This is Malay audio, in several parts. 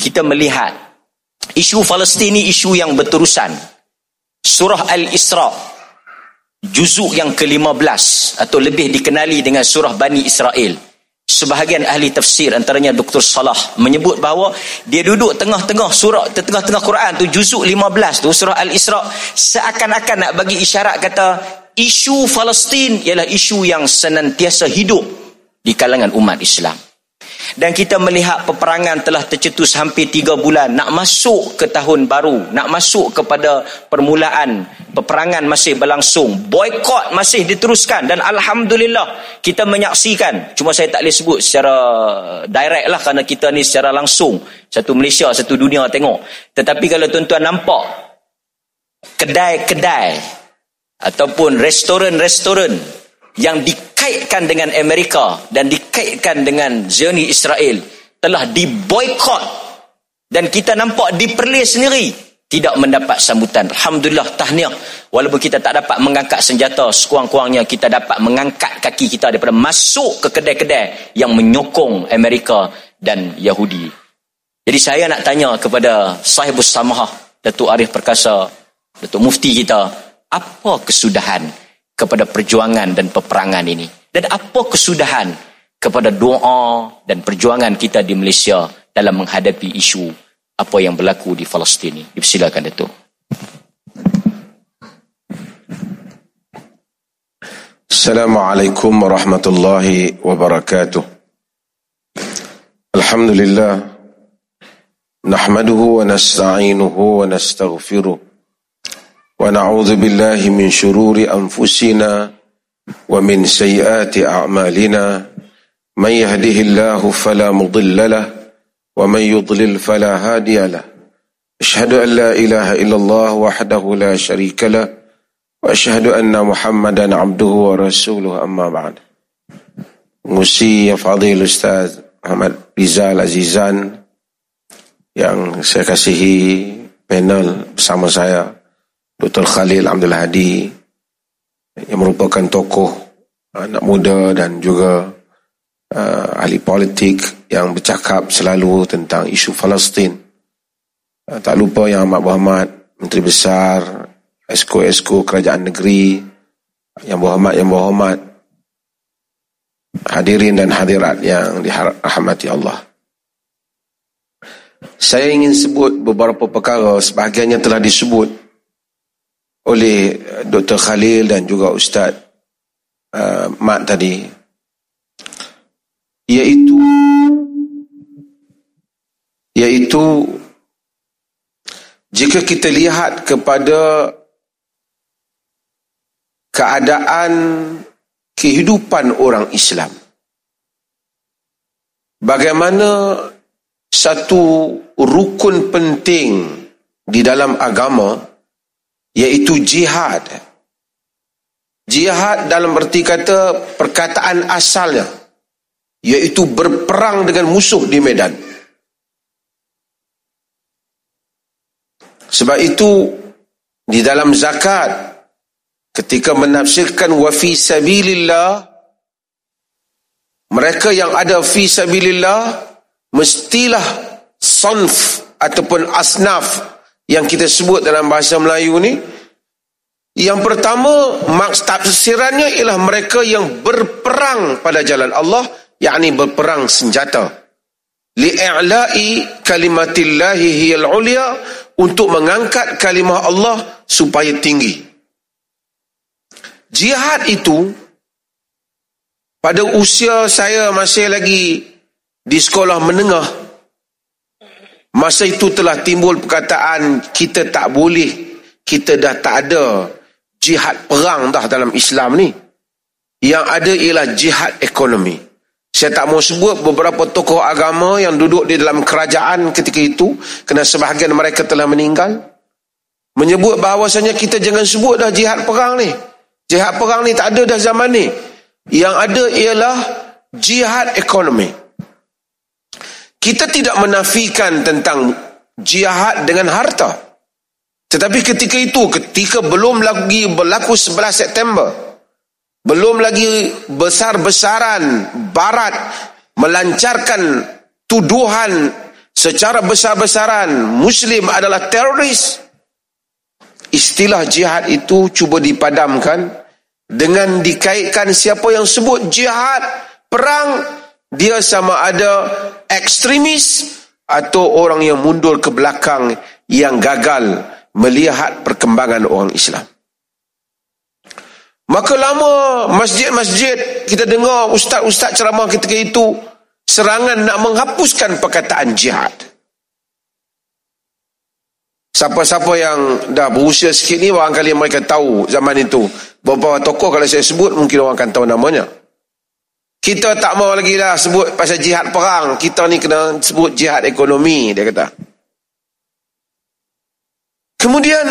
kita melihat isu Palestin ini isu yang berterusan. Surah Al-Isra juzuk yang ke-15 atau lebih dikenali dengan surah Bani Israel. Sebahagian ahli tafsir antaranya Dr. Salah menyebut bahawa dia duduk tengah-tengah surah tengah-tengah Quran tu juzuk 15 tu surah Al-Isra seakan-akan nak bagi isyarat kata isu Palestin ialah isu yang senantiasa hidup di kalangan umat Islam. Dan kita melihat peperangan telah tercetus hampir tiga bulan. Nak masuk ke tahun baru. Nak masuk kepada permulaan. Peperangan masih berlangsung. Boykot masih diteruskan. Dan Alhamdulillah kita menyaksikan. Cuma saya tak boleh sebut secara direct lah. Kerana kita ni secara langsung. Satu Malaysia, satu dunia tengok. Tetapi kalau tuan-tuan nampak. Kedai-kedai. Ataupun restoran-restoran yang dikaitkan dengan Amerika dan dikaitkan dengan Zioni Israel telah diboykot dan kita nampak di Perlis sendiri tidak mendapat sambutan. Alhamdulillah tahniah. Walaupun kita tak dapat mengangkat senjata, sekurang-kurangnya kita dapat mengangkat kaki kita daripada masuk ke kedai-kedai yang menyokong Amerika dan Yahudi. Jadi saya nak tanya kepada sahibus samahah, Datuk Arif Perkasa, Datuk Mufti kita, apa kesudahan kepada perjuangan dan peperangan ini. Dan apa kesudahan kepada doa dan perjuangan kita di Malaysia dalam menghadapi isu apa yang berlaku di Palestin ini. Dipersilakan Datuk. Assalamualaikum warahmatullahi wabarakatuh. Alhamdulillah. Nahmaduhu wa nasta'inuhu wa nastaghfiruh. ونعوذ بالله من شرور أنفسنا ومن سيئات أعمالنا. من يهده الله فلا مضل له ومن يضلل فلا هادي له. أشهد أن لا إله إلا الله وحده لا شريك له وأشهد أن محمدا عبده ورسوله. أما بعد yang fadil Ustaz Ahmad Rizal Azizan yang saya kasihi panel bersama saya Dr. Khalil Abdul Hadi yang merupakan tokoh anak muda dan juga uh, ahli politik yang bercakap selalu tentang isu Palestin. Uh, tak lupa yang Ahmad Muhammad, Menteri Besar, Esko-Esko Kerajaan Negeri, yang berhormat, yang berhormat, hadirin dan hadirat yang dirahmati Allah. Saya ingin sebut beberapa perkara, sebahagiannya telah disebut oleh eh, Dr. Khalil dan juga Ustaz uh, Mat tadi iaitu iaitu jika kita lihat kepada keadaan kehidupan orang Islam bagaimana satu rukun penting di dalam agama iaitu jihad. Jihad dalam berarti kata perkataan asalnya iaitu berperang dengan musuh di medan. Sebab itu di dalam zakat ketika menafsirkan wa fi sabilillah mereka yang ada fi sabilillah mestilah sanf ataupun asnaf yang kita sebut dalam bahasa Melayu ni yang pertama maksud tafsirannya ialah mereka yang berperang pada jalan Allah yakni berperang senjata. Li'a'la'i kalimatillahi hiyal ulia untuk mengangkat kalimah Allah supaya tinggi. Jihad itu pada usia saya masih lagi di sekolah menengah Masa itu telah timbul perkataan kita tak boleh, kita dah tak ada jihad perang dah dalam Islam ni. Yang ada ialah jihad ekonomi. Saya tak mau sebut beberapa tokoh agama yang duduk di dalam kerajaan ketika itu kerana sebahagian mereka telah meninggal. Menyebut bahawasanya kita jangan sebut dah jihad perang ni. Jihad perang ni tak ada dah zaman ni. Yang ada ialah jihad ekonomi. Kita tidak menafikan tentang jihad dengan harta. Tetapi ketika itu, ketika belum lagi berlaku 11 September, belum lagi besar-besaran barat melancarkan tuduhan secara besar-besaran Muslim adalah teroris, istilah jihad itu cuba dipadamkan dengan dikaitkan siapa yang sebut jihad, perang, dia sama ada ekstremis atau orang yang mundur ke belakang yang gagal melihat perkembangan orang Islam. Maka lama masjid-masjid kita dengar ustaz-ustaz ceramah ketika itu serangan nak menghapuskan perkataan jihad. Siapa-siapa yang dah berusia sikit ni barangkali mereka tahu zaman itu. Beberapa tokoh kalau saya sebut mungkin orang akan tahu namanya. Kita tak mau lagi dah sebut pasal jihad perang. Kita ni kena sebut jihad ekonomi dia kata. Kemudian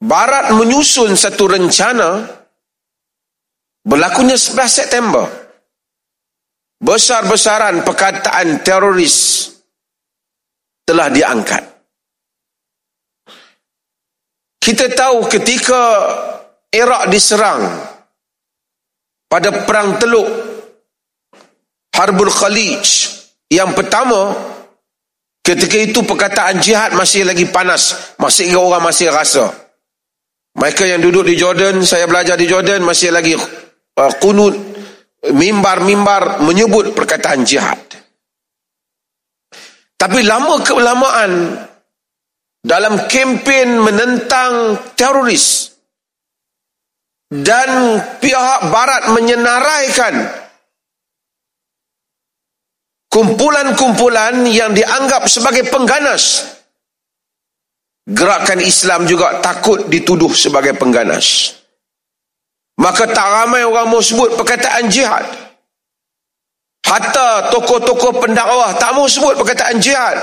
Barat menyusun satu rencana berlakunya 11 September. Besar-besaran perkataan teroris telah diangkat. Kita tahu ketika Iraq diserang pada perang Teluk Harbul Khalij yang pertama ketika itu perkataan jihad masih lagi panas masih orang masih rasa mereka yang duduk di Jordan, saya belajar di Jordan masih lagi uh, kunut mimbar-mimbar menyebut perkataan jihad. Tapi lama kelamaan dalam kempen menentang teroris dan pihak barat menyenaraikan kumpulan-kumpulan yang dianggap sebagai pengganas Gerakan Islam juga takut dituduh sebagai pengganas. Maka tak ramai orang mau sebut perkataan jihad. Hatta tokoh-tokoh pendakwah tak mau sebut perkataan jihad.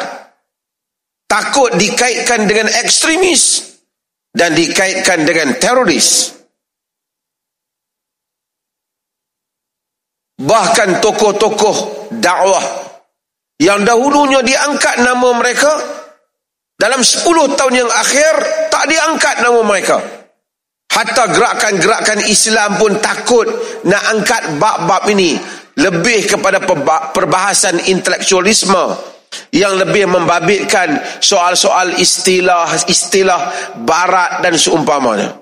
Takut dikaitkan dengan ekstremis dan dikaitkan dengan teroris. Bahkan tokoh-tokoh dakwah yang dahulunya diangkat nama mereka dalam 10 tahun yang akhir tak diangkat nama mereka. Hatta gerakan-gerakan Islam pun takut nak angkat bab-bab ini lebih kepada perbahasan intelektualisme yang lebih membabitkan soal-soal istilah-istilah barat dan seumpamanya.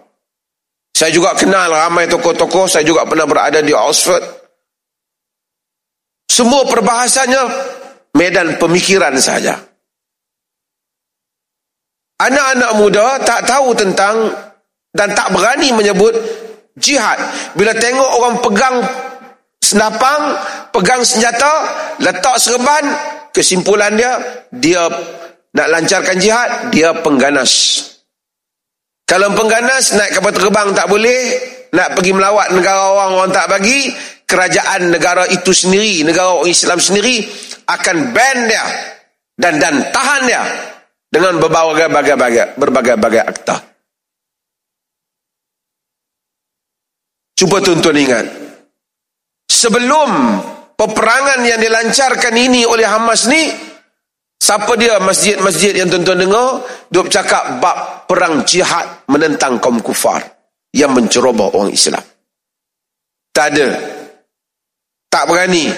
Saya juga kenal ramai tokoh-tokoh, saya juga pernah berada di Oxford. Semua perbahasannya medan pemikiran saja. Anak-anak muda tak tahu tentang dan tak berani menyebut jihad. Bila tengok orang pegang senapang, pegang senjata, letak serban, kesimpulan dia, dia nak lancarkan jihad, dia pengganas. Kalau pengganas, naik kapal terbang tak boleh, nak pergi melawat negara orang, orang tak bagi, kerajaan negara itu sendiri, negara orang Islam sendiri, akan ban dia dan dan tahan dia dengan berbagai-bagai berbagai-bagai akta. Cuba tuan-tuan ingat. Sebelum peperangan yang dilancarkan ini oleh Hamas ni, siapa dia masjid-masjid yang tuan-tuan dengar, dia bercakap bab perang jihad menentang kaum kufar yang menceroboh orang Islam. Tak ada. Tak berani.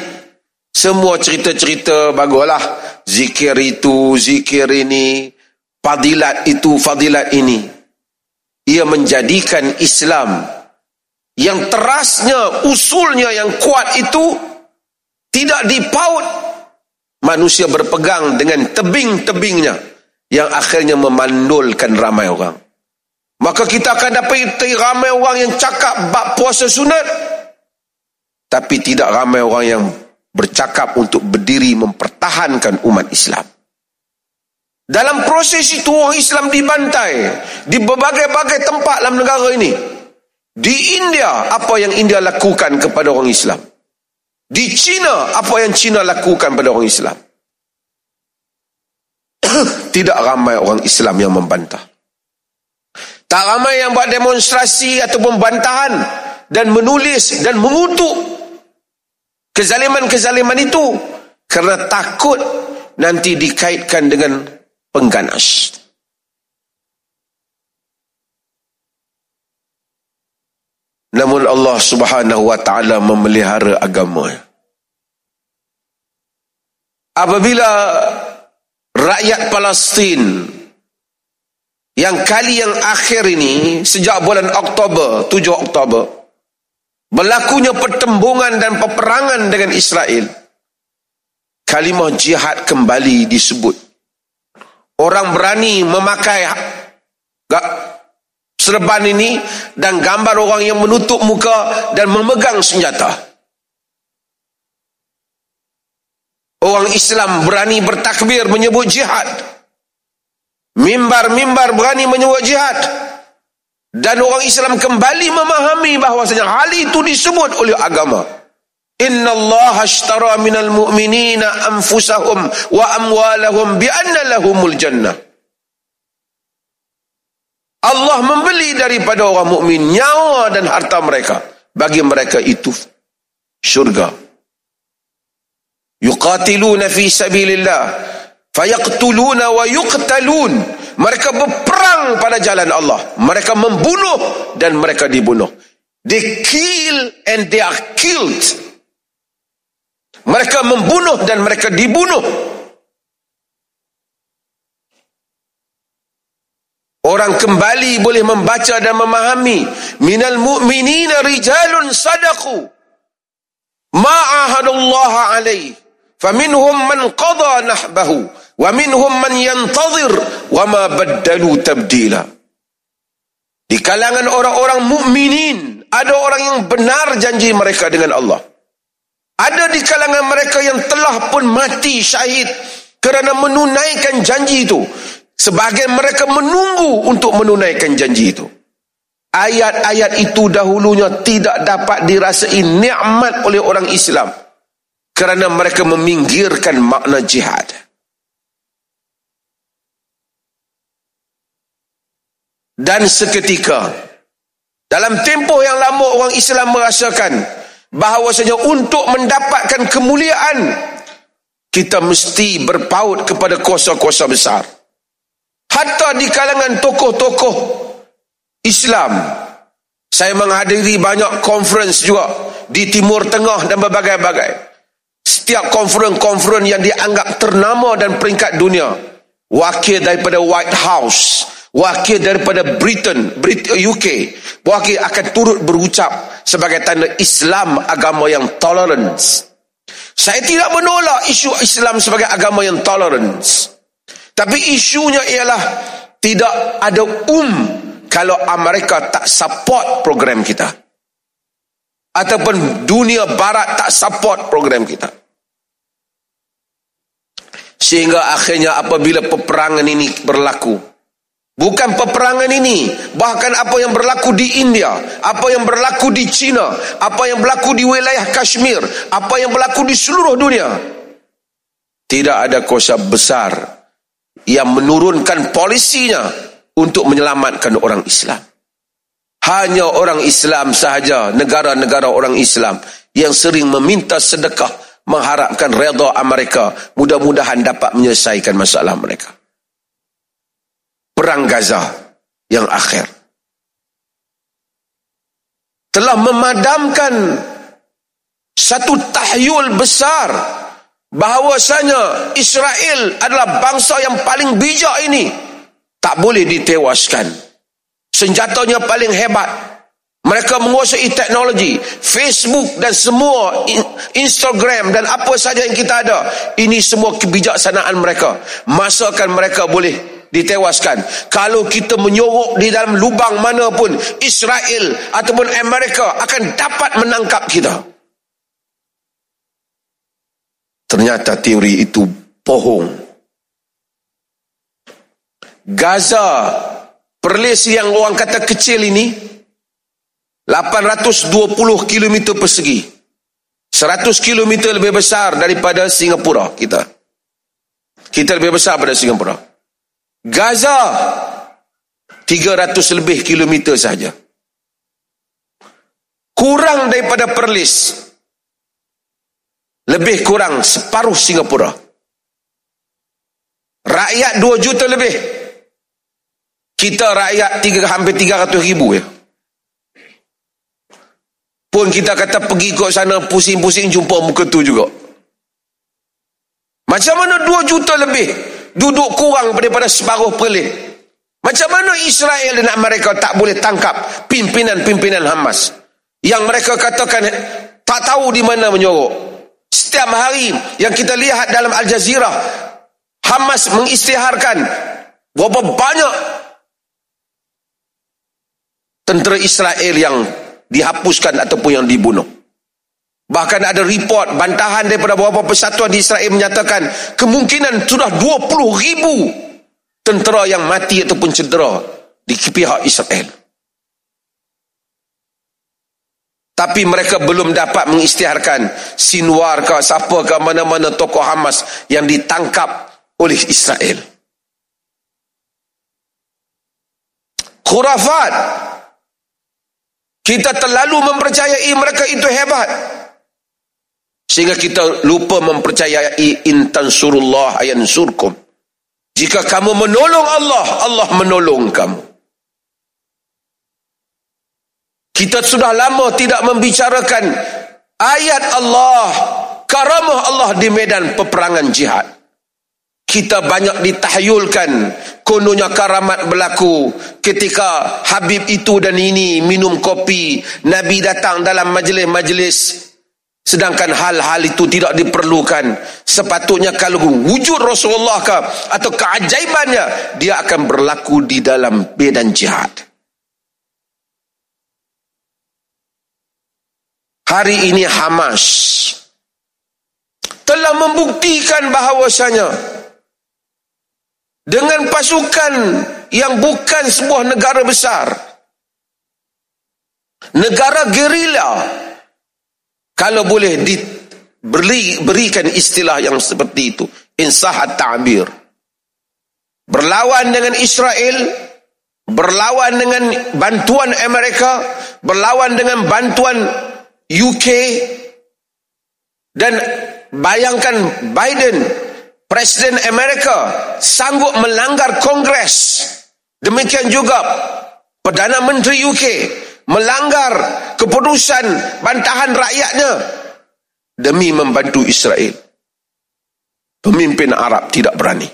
Semua cerita-cerita baguslah zikir itu, zikir ini, fadilat itu, fadilat ini. Ia menjadikan Islam yang terasnya, usulnya yang kuat itu tidak dipaut. Manusia berpegang dengan tebing-tebingnya yang akhirnya memandulkan ramai orang. Maka kita akan dapat ramai orang yang cakap bab puasa sunat. Tapi tidak ramai orang yang bercakap untuk berdiri mempertahankan umat Islam. Dalam proses itu orang Islam dibantai di berbagai-bagai tempat dalam negara ini. Di India, apa yang India lakukan kepada orang Islam? Di China, apa yang China lakukan kepada orang Islam? Tidak ramai orang Islam yang membantah. Tak ramai yang buat demonstrasi ataupun bantahan dan menulis dan mengutuk kezaliman-kezaliman itu kerana takut nanti dikaitkan dengan pengganas. Namun Allah Subhanahu wa taala memelihara agama. apabila rakyat Palestin yang kali yang akhir ini sejak bulan Oktober 7 Oktober berlakunya pertembungan dan peperangan dengan Israel kalimah jihad kembali disebut orang berani memakai serban ini dan gambar orang yang menutup muka dan memegang senjata Orang Islam berani bertakbir menyebut jihad. Mimbar-mimbar berani menyebut jihad. Dan orang Islam kembali memahami bahawasanya hal itu disebut oleh agama. Inna Allah ashtara minal mu'minina anfusahum wa amwalahum bi'anna lahumul jannah. Allah membeli daripada orang mukmin nyawa dan harta mereka. Bagi mereka itu syurga yuqatiluna fi sabilillah fayaqtuluna wa yuqtalun. Mereka berperang pada jalan Allah. Mereka membunuh dan mereka dibunuh. They kill and they are killed. Mereka membunuh dan mereka dibunuh. Orang kembali boleh membaca dan memahami. Minal mu'minina rijalun sadaqu. Ma'ahadallaha alaihi faminhum man qada nahbahu wa minhum man yantazir. Wa ma baddalu tabdila. Di kalangan orang-orang mukminin ada orang yang benar janji mereka dengan Allah. Ada di kalangan mereka yang telah pun mati syahid kerana menunaikan janji itu. Sebagian mereka menunggu untuk menunaikan janji itu. Ayat-ayat itu dahulunya tidak dapat dirasai nikmat oleh orang Islam. Kerana mereka meminggirkan makna jihad. Dan seketika, dalam tempoh yang lama orang Islam merasakan bahawasanya untuk mendapatkan kemuliaan, kita mesti berpaut kepada kuasa-kuasa besar. Hatta di kalangan tokoh-tokoh Islam, saya menghadiri banyak conference juga di Timur Tengah dan berbagai-bagai setiap konferen-konferen yang dianggap ternama dan peringkat dunia wakil daripada White House wakil daripada Britain UK wakil akan turut berucap sebagai tanda Islam agama yang tolerance. Saya tidak menolak isu Islam sebagai agama yang tolerance. Tapi isunya ialah tidak ada um kalau Amerika tak support program kita. Ataupun dunia barat tak support program kita. Sehingga akhirnya apabila peperangan ini berlaku bukan peperangan ini. Bahkan apa yang berlaku di India apa yang berlaku di China apa yang berlaku di wilayah Kashmir apa yang berlaku di seluruh dunia. Tidak ada kuasa besar yang menurunkan polisinya untuk menyelamatkan orang Islam. Hanya orang Islam sahaja negara-negara orang Islam yang sering meminta sedekah mengharapkan redha Amerika mudah-mudahan dapat menyelesaikan masalah mereka. Perang Gaza yang akhir telah memadamkan satu tahyul besar bahawasanya Israel adalah bangsa yang paling bijak ini tak boleh ditewaskan. Senjatanya paling hebat mereka menguasai teknologi, Facebook dan semua Instagram dan apa saja yang kita ada. Ini semua kebijaksanaan mereka. Masakan mereka boleh ditewaskan. Kalau kita menyorok di dalam lubang mana pun, Israel ataupun Amerika akan dapat menangkap kita. Ternyata teori itu bohong. Gaza, perlis yang orang kata kecil ini, 820 km persegi. 100 km lebih besar daripada Singapura kita. Kita lebih besar daripada Singapura. Gaza 300 lebih kilometer saja. Kurang daripada Perlis. Lebih kurang separuh Singapura. Rakyat 2 juta lebih. Kita rakyat 3, hampir 300 ribu ya. Pun kita kata pergi ke sana pusing-pusing jumpa muka tu juga. Macam mana 2 juta lebih duduk kurang daripada separuh perlis? Macam mana Israel dan mereka tak boleh tangkap pimpinan-pimpinan Hamas? Yang mereka katakan tak tahu di mana menyorok. Setiap hari yang kita lihat dalam Al Jazeera, Hamas mengisytiharkan berapa banyak tentera Israel yang dihapuskan ataupun yang dibunuh. Bahkan ada report bantahan daripada beberapa persatuan di Israel menyatakan kemungkinan sudah 20 ribu tentera yang mati ataupun cedera di pihak Israel. Tapi mereka belum dapat mengisytiharkan Sinwar ke siapa ke mana-mana tokoh Hamas yang ditangkap oleh Israel. Khurafat. Kita terlalu mempercayai mereka itu hebat. Sehingga kita lupa mempercayai intan surullah ayan surkum. Jika kamu menolong Allah, Allah menolong kamu. Kita sudah lama tidak membicarakan ayat Allah, karamah Allah di medan peperangan jihad. Kita banyak ditahyulkan kononnya karamat berlaku ketika Habib itu dan ini minum kopi, Nabi datang dalam majlis-majlis Sedangkan hal-hal itu tidak diperlukan. Sepatutnya kalau wujud Rasulullah ke atau keajaibannya, dia akan berlaku di dalam medan jihad. Hari ini Hamas telah membuktikan bahawasanya dengan pasukan yang bukan sebuah negara besar, negara gerila, kalau boleh diberi, berikan istilah yang seperti itu. Insahat ta'bir. Berlawan dengan Israel. Berlawan dengan bantuan Amerika. Berlawan dengan bantuan UK. Dan bayangkan Biden, Presiden Amerika, sanggup melanggar Kongres. Demikian juga Perdana Menteri UK melanggar keputusan bantahan rakyatnya demi membantu Israel. Pemimpin Arab tidak berani.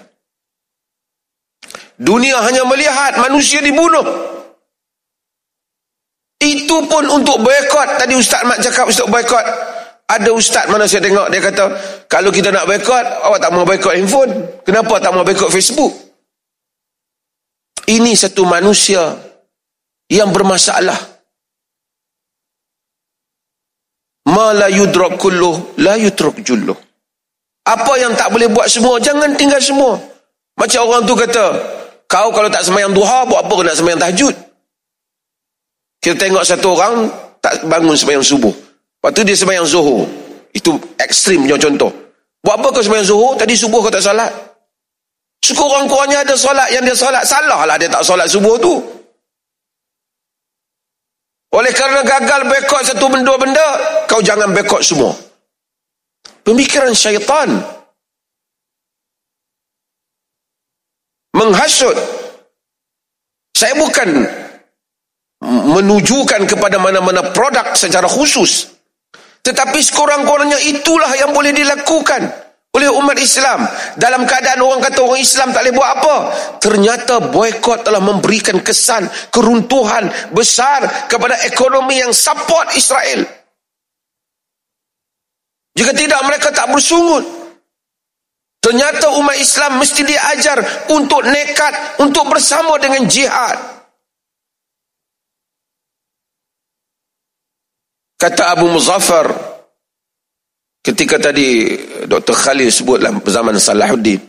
Dunia hanya melihat manusia dibunuh. Itu pun untuk boykot. Tadi Ustaz Mak cakap Ustaz boykot. Ada Ustaz mana saya tengok dia kata kalau kita nak boykot awak tak mau boykot handphone. Kenapa tak mau boykot Facebook? Ini satu manusia yang bermasalah. Ma la yudrak kulluh la yutrak julluh. Apa yang tak boleh buat semua jangan tinggal semua. Macam orang tu kata kau kalau tak semayang duha buat apa nak semayang tahajud? Kita tengok satu orang tak bangun semayang subuh. Lepas tu dia semayang zuhur. Itu ekstrim punya contoh. Buat apa kau semayang zuhur? Tadi subuh kau tak salat. Sekurang-kurangnya ada solat yang dia solat salah lah dia tak solat subuh tu oleh kerana gagal bekot satu benda-benda, kau jangan bekot semua. Pemikiran syaitan. Menghasut. Saya bukan menujukan kepada mana-mana produk secara khusus. Tetapi sekurang-kurangnya itulah yang boleh dilakukan oleh umat Islam. Dalam keadaan orang kata orang Islam tak boleh buat apa. Ternyata boykot telah memberikan kesan keruntuhan besar kepada ekonomi yang support Israel. Jika tidak mereka tak bersungut. Ternyata umat Islam mesti diajar untuk nekat untuk bersama dengan jihad. Kata Abu Muzaffar Ketika tadi Dr. Khalil sebut dalam zaman Salahuddin.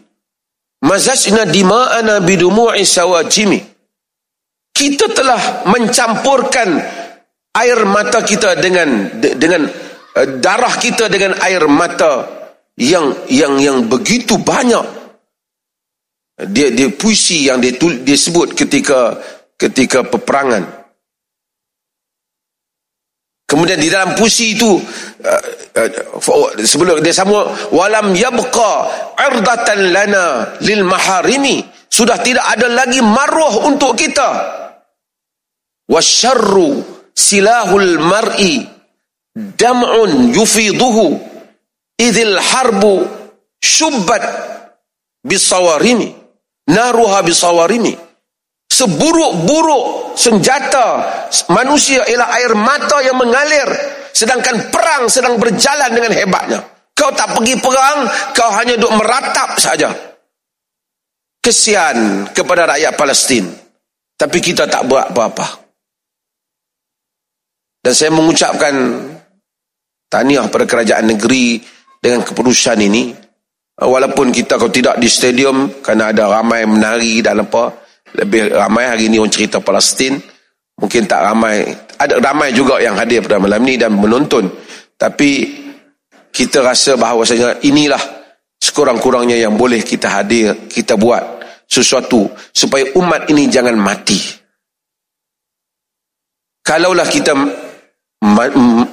Mazajna dima'ana bidumu'i sawajimi. Kita telah mencampurkan air mata kita dengan dengan uh, darah kita dengan air mata yang yang yang begitu banyak. Dia dia puisi yang dia, dia sebut ketika ketika peperangan. Kemudian di dalam puisi itu uh, uh, sebelum dia sama walam yabqa irdatan lana lil maharimi. Sudah tidak ada lagi maruah untuk kita. Wasyarru silahul mar'i dam'un yufiduhu idhil harbu syubbat bisawarimi naruha bisawarimi seburuk-buruk senjata manusia ialah air mata yang mengalir sedangkan perang sedang berjalan dengan hebatnya. Kau tak pergi perang kau hanya duduk meratap saja. Kesian kepada rakyat Palestin. Tapi kita tak buat apa-apa. Dan saya mengucapkan tahniah pada kerajaan negeri dengan keputusan ini. Walaupun kita kalau tidak di stadium kerana ada ramai menari dan apa lebih ramai hari ini orang cerita Palestin. Mungkin tak ramai. Ada ramai juga yang hadir pada malam ini dan menonton. Tapi kita rasa bahawasanya inilah sekurang-kurangnya yang boleh kita hadir kita buat sesuatu supaya umat ini jangan mati. Kalaulah kita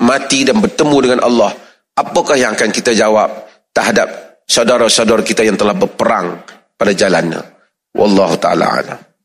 mati dan bertemu dengan Allah apakah yang akan kita jawab terhadap saudara-saudara kita yang telah berperang pada jalannya? Wallahu taala alam